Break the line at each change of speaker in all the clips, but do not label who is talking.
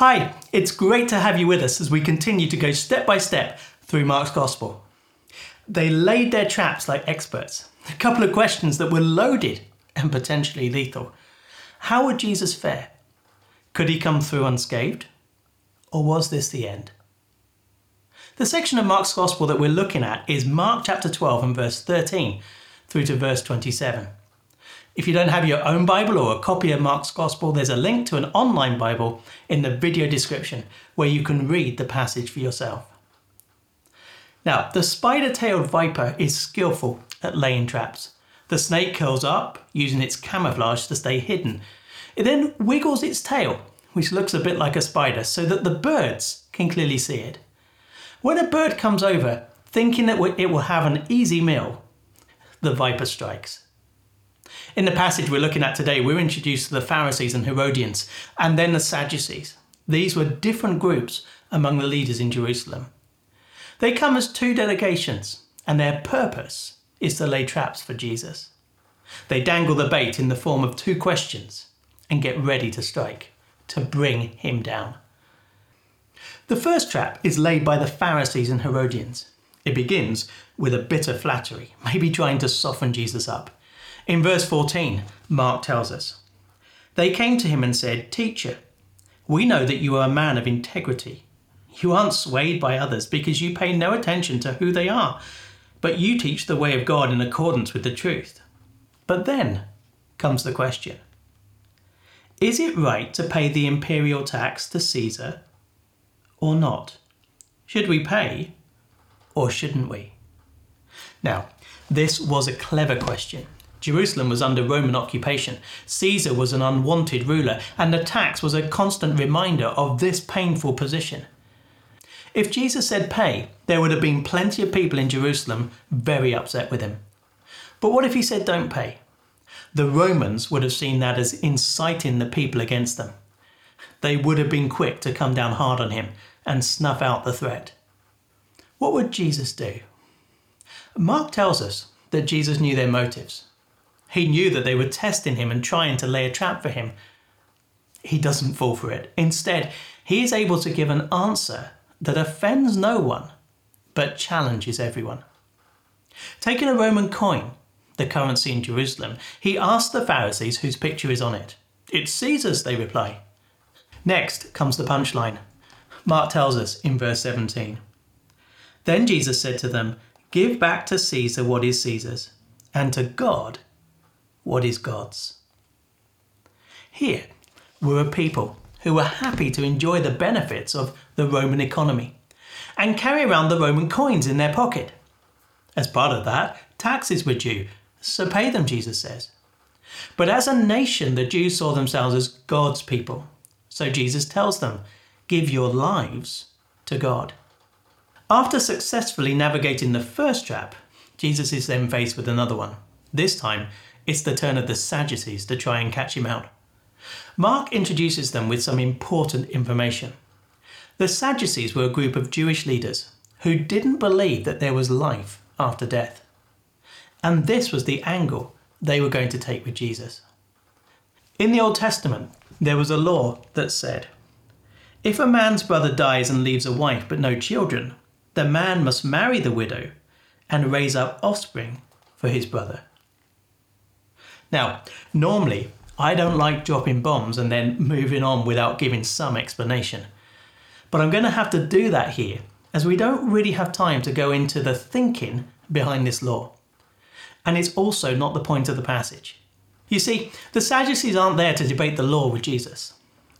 Hi, it's great to have you with us as we continue to go step by step through Mark's Gospel. They laid their traps like experts. A couple of questions that were loaded and potentially lethal. How would Jesus fare? Could he come through unscathed? Or was this the end? The section of Mark's Gospel that we're looking at is Mark chapter 12 and verse 13 through to verse 27. If you don't have your own Bible or a copy of Mark's Gospel, there's a link to an online Bible in the video description where you can read the passage for yourself. Now, the spider tailed viper is skillful at laying traps. The snake curls up, using its camouflage to stay hidden. It then wiggles its tail, which looks a bit like a spider, so that the birds can clearly see it. When a bird comes over, thinking that it will have an easy meal, the viper strikes. In the passage we're looking at today, we're introduced to the Pharisees and Herodians, and then the Sadducees. These were different groups among the leaders in Jerusalem. They come as two delegations, and their purpose is to lay traps for Jesus. They dangle the bait in the form of two questions and get ready to strike, to bring him down. The first trap is laid by the Pharisees and Herodians. It begins with a bitter flattery, maybe trying to soften Jesus up. In verse 14, Mark tells us They came to him and said, Teacher, we know that you are a man of integrity. You aren't swayed by others because you pay no attention to who they are, but you teach the way of God in accordance with the truth. But then comes the question Is it right to pay the imperial tax to Caesar or not? Should we pay or shouldn't we? Now, this was a clever question Jerusalem was under Roman occupation. Caesar was an unwanted ruler, and the tax was a constant reminder of this painful position. If Jesus said pay, there would have been plenty of people in Jerusalem very upset with him. But what if he said don't pay? The Romans would have seen that as inciting the people against them. They would have been quick to come down hard on him and snuff out the threat. What would Jesus do? Mark tells us that Jesus knew their motives. He knew that they were testing him and trying to lay a trap for him. He doesn't fall for it. Instead, he is able to give an answer that offends no one, but challenges everyone. Taking a Roman coin, the currency in Jerusalem, he asked the Pharisees whose picture is on it. It's Caesar's, they reply. Next comes the punchline. Mark tells us in verse 17. Then Jesus said to them, Give back to Caesar what is Caesar's, and to God what is God's. Here were a people who were happy to enjoy the benefits of the Roman economy and carry around the Roman coins in their pocket. As part of that, taxes were due, so pay them, Jesus says. But as a nation, the Jews saw themselves as God's people. So Jesus tells them, Give your lives to God. After successfully navigating the first trap, Jesus is then faced with another one. This time, it's the turn of the Sadducees to try and catch him out. Mark introduces them with some important information. The Sadducees were a group of Jewish leaders who didn't believe that there was life after death. And this was the angle they were going to take with Jesus. In the Old Testament, there was a law that said if a man's brother dies and leaves a wife but no children, the man must marry the widow and raise up offspring for his brother. Now, normally, I don't like dropping bombs and then moving on without giving some explanation. But I'm going to have to do that here, as we don't really have time to go into the thinking behind this law. And it's also not the point of the passage. You see, the Sadducees aren't there to debate the law with Jesus.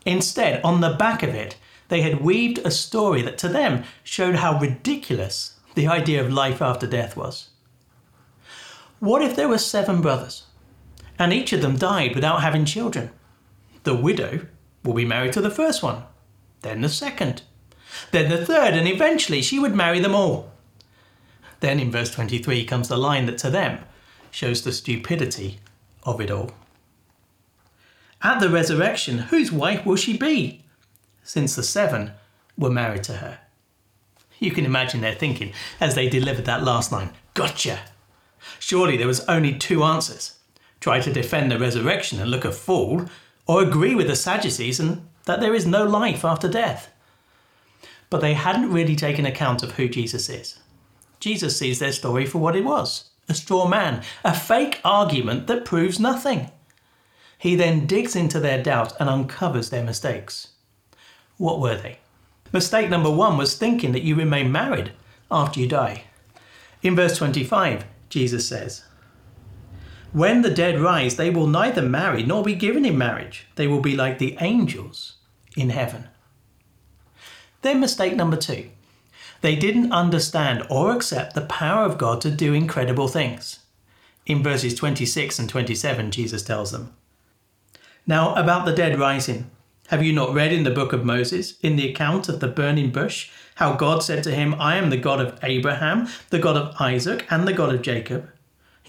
Instead, on the back of it, they had weaved a story that to them showed how ridiculous the idea of life after death was. What if there were seven brothers? And each of them died without having children. The widow will be married to the first one, then the second, then the third, and eventually she would marry them all. Then in verse 23 comes the line that to them shows the stupidity of it all. At the resurrection, whose wife will she be? Since the seven were married to her. You can imagine their thinking as they delivered that last line Gotcha! Surely there was only two answers try to defend the resurrection and look a fool, or agree with the Sadducees and that there is no life after death. But they hadn't really taken account of who Jesus is. Jesus sees their story for what it was a straw man, a fake argument that proves nothing. He then digs into their doubt and uncovers their mistakes. What were they? Mistake number one was thinking that you remain married after you die. In verse 25, Jesus says, When the dead rise, they will neither marry nor be given in marriage. They will be like the angels in heaven. Then, mistake number two they didn't understand or accept the power of God to do incredible things. In verses 26 and 27, Jesus tells them, Now, about the dead rising, have you not read in the book of Moses, in the account of the burning bush, how God said to him, I am the God of Abraham, the God of Isaac, and the God of Jacob?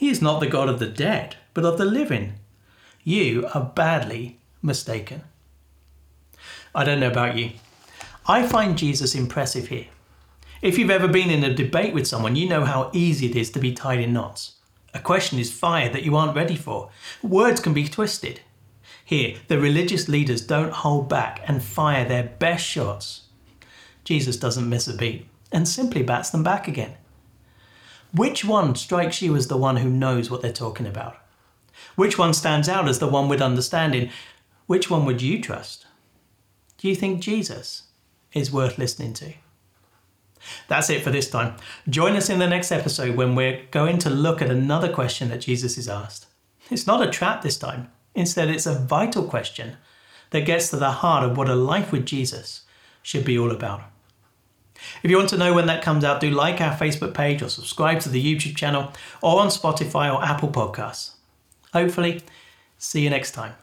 He is not the God of the dead, but of the living. You are badly mistaken. I don't know about you. I find Jesus impressive here. If you've ever been in a debate with someone, you know how easy it is to be tied in knots. A question is fired that you aren't ready for. Words can be twisted. Here, the religious leaders don't hold back and fire their best shots. Jesus doesn't miss a beat and simply bats them back again. Which one strikes you as the one who knows what they're talking about? Which one stands out as the one with understanding? Which one would you trust? Do you think Jesus is worth listening to? That's it for this time. Join us in the next episode when we're going to look at another question that Jesus is asked. It's not a trap this time, instead, it's a vital question that gets to the heart of what a life with Jesus should be all about. If you want to know when that comes out, do like our Facebook page or subscribe to the YouTube channel or on Spotify or Apple Podcasts. Hopefully, see you next time.